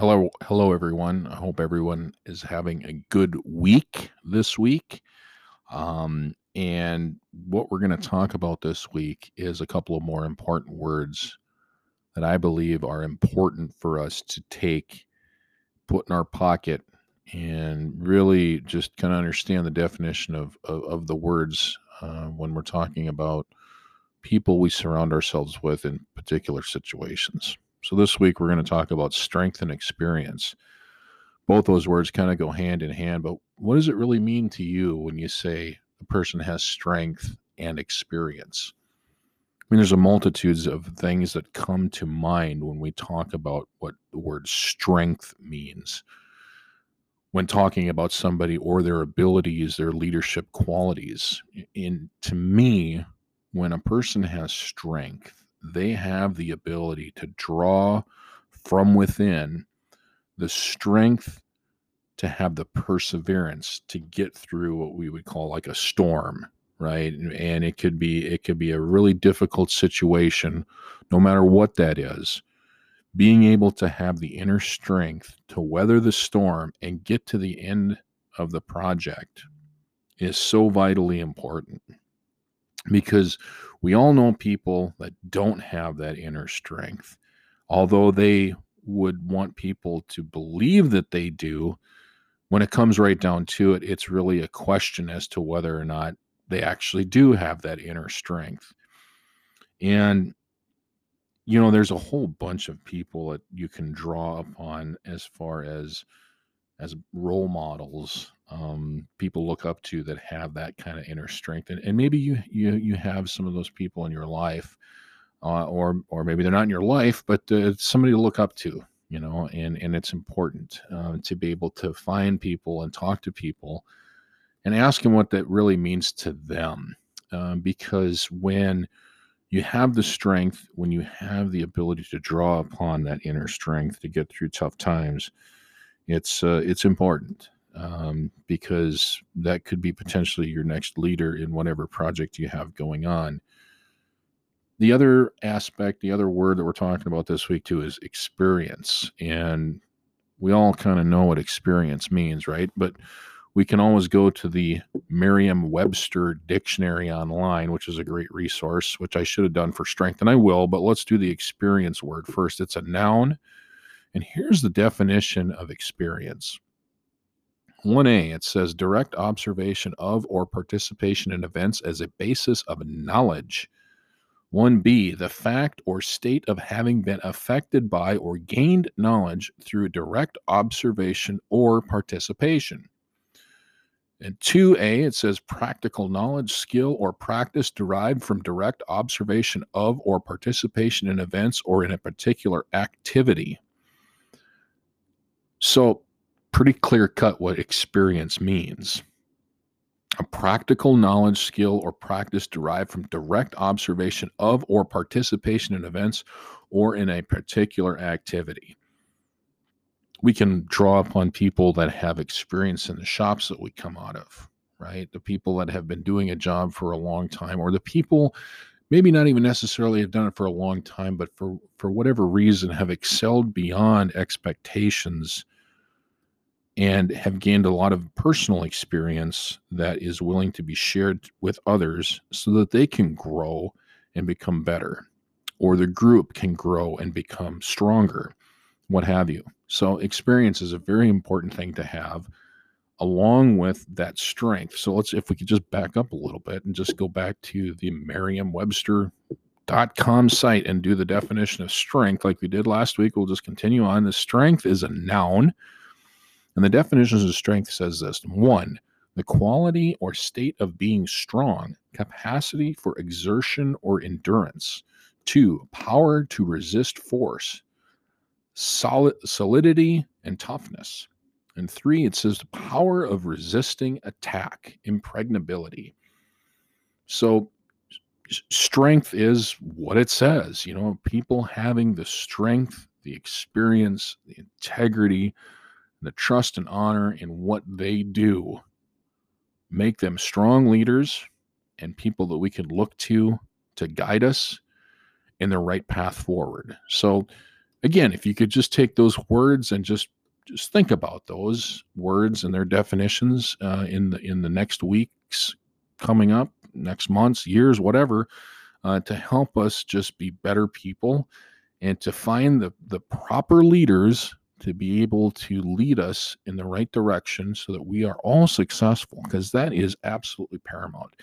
Hello, hello everyone. I hope everyone is having a good week this week. Um, and what we're going to talk about this week is a couple of more important words that I believe are important for us to take, put in our pocket, and really just kind of understand the definition of, of, of the words uh, when we're talking about people we surround ourselves with in particular situations. So this week we're going to talk about strength and experience. Both those words kind of go hand in hand, but what does it really mean to you when you say a person has strength and experience? I mean, there's a multitudes of things that come to mind when we talk about what the word strength means. When talking about somebody or their abilities, their leadership qualities. In to me, when a person has strength, they have the ability to draw from within the strength to have the perseverance to get through what we would call like a storm right? And it could be it could be a really difficult situation no matter what that is. Being able to have the inner strength to weather the storm and get to the end of the project is so vitally important because we all know people that don't have that inner strength. Although they would want people to believe that they do, when it comes right down to it, it's really a question as to whether or not they actually do have that inner strength. And, you know, there's a whole bunch of people that you can draw upon as far as as role models um, people look up to that have that kind of inner strength and, and maybe you you you have some of those people in your life uh, or or maybe they're not in your life but uh, somebody to look up to you know and and it's important uh, to be able to find people and talk to people and ask them what that really means to them um, because when you have the strength when you have the ability to draw upon that inner strength to get through tough times it's uh, it's important um, because that could be potentially your next leader in whatever project you have going on. The other aspect, the other word that we're talking about this week too is experience. And we all kind of know what experience means, right? But we can always go to the Merriam Webster dictionary online, which is a great resource, which I should have done for strength, and I will, but let's do the experience word first. It's a noun. And here's the definition of experience 1A, it says direct observation of or participation in events as a basis of knowledge. 1B, the fact or state of having been affected by or gained knowledge through direct observation or participation. And 2A, it says practical knowledge, skill, or practice derived from direct observation of or participation in events or in a particular activity. So, pretty clear cut what experience means a practical knowledge, skill, or practice derived from direct observation of or participation in events or in a particular activity. We can draw upon people that have experience in the shops that we come out of, right? The people that have been doing a job for a long time, or the people maybe not even necessarily have done it for a long time, but for, for whatever reason have excelled beyond expectations and have gained a lot of personal experience that is willing to be shared with others so that they can grow and become better, or the group can grow and become stronger, what have you. So, experience is a very important thing to have along with that strength. So, let's, if we could just back up a little bit and just go back to the Merriam Webster dot com site and do the definition of strength like we did last week. We'll just continue on. The strength is a noun and the definitions of strength says this one, the quality or state of being strong, capacity for exertion or endurance. Two, power to resist force, solid, solidity and toughness. And three, it says the power of resisting attack, impregnability. So, strength is what it says. You know, people having the strength, the experience, the integrity, the trust and honor in what they do make them strong leaders and people that we can look to to guide us in the right path forward. So, again, if you could just take those words and just just think about those words and their definitions uh, in the in the next weeks coming up, next months, years, whatever, uh, to help us just be better people and to find the the proper leaders to be able to lead us in the right direction so that we are all successful because that is absolutely paramount.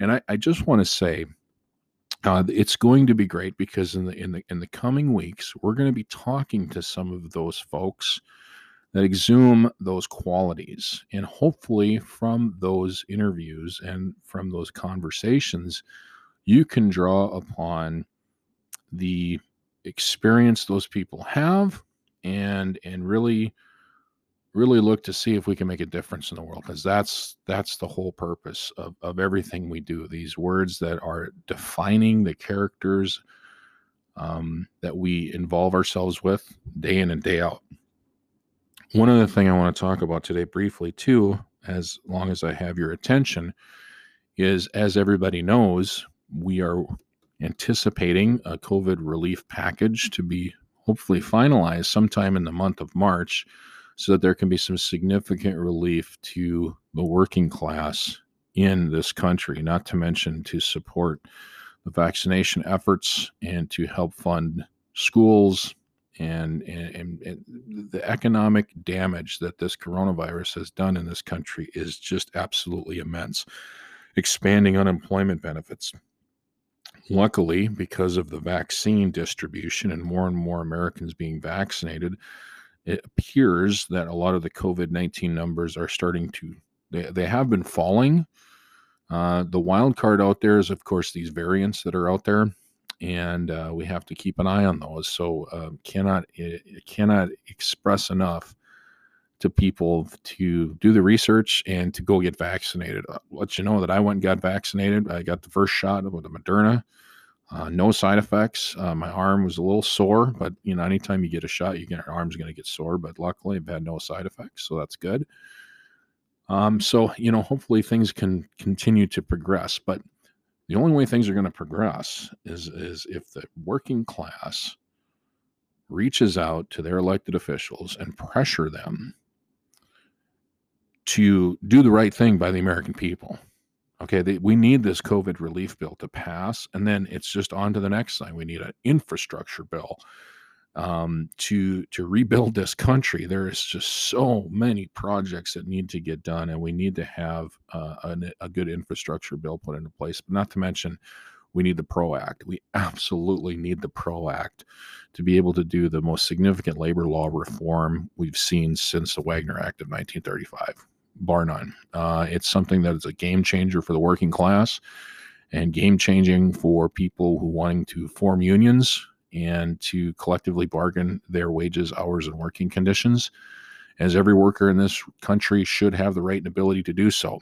And i, I just want to say uh, it's going to be great because in the in the in the coming weeks we're going to be talking to some of those folks that exhume those qualities and hopefully from those interviews and from those conversations you can draw upon the experience those people have and and really really look to see if we can make a difference in the world because that's that's the whole purpose of, of everything we do these words that are defining the characters um, that we involve ourselves with day in and day out. One other thing i want to talk about today briefly too as long as i have your attention is as everybody knows we are anticipating a covid relief package to be hopefully finalized sometime in the month of March so that there can be some significant relief to the working class in this country, not to mention to support the vaccination efforts and to help fund schools and, and, and, the economic damage that this coronavirus has done in this country is just absolutely immense. Expanding unemployment benefits, Luckily, because of the vaccine distribution and more and more Americans being vaccinated, it appears that a lot of the COVID 19 numbers are starting to, they, they have been falling. Uh, the wild card out there is, of course, these variants that are out there, and uh, we have to keep an eye on those. So, uh, cannot it cannot express enough to people to do the research and to go get vaccinated. I'll let you know that I went and got vaccinated. I got the first shot with the Moderna. Uh, no side effects. Uh, my arm was a little sore, but you know, anytime you get a shot, you get your arm's going to get sore. But luckily, I've had no side effects, so that's good. Um, so you know, hopefully things can continue to progress. But the only way things are going to progress is is if the working class reaches out to their elected officials and pressure them to do the right thing by the American people. Okay, they, we need this COVID relief bill to pass, and then it's just on to the next thing. We need an infrastructure bill um, to to rebuild this country. There is just so many projects that need to get done, and we need to have uh, a, a good infrastructure bill put into place. But not to mention, we need the PRO Act. We absolutely need the PRO Act to be able to do the most significant labor law reform we've seen since the Wagner Act of 1935 bar none. Uh, it's something that is a game changer for the working class and game changing for people who wanting to form unions and to collectively bargain their wages, hours, and working conditions. As every worker in this country should have the right and ability to do so.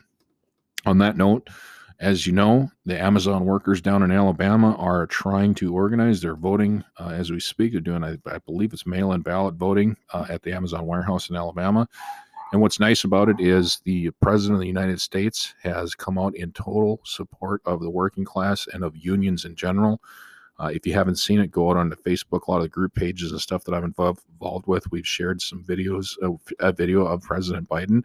On that note, as you know, the Amazon workers down in Alabama are trying to organize their voting uh, as we speak. They're doing, I, I believe it's mail in ballot voting uh, at the Amazon warehouse in Alabama. And what's nice about it is the president of the United States has come out in total support of the working class and of unions in general. Uh, if you haven't seen it, go out onto Facebook. A lot of the group pages and stuff that I'm involved, with, we've shared some videos, of, a video of President Biden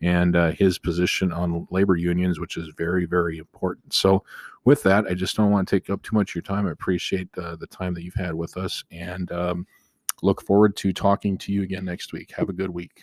and uh, his position on labor unions, which is very, very important. So, with that, I just don't want to take up too much of your time. I appreciate the time that you've had with us and um, look forward to talking to you again next week. Have a good week.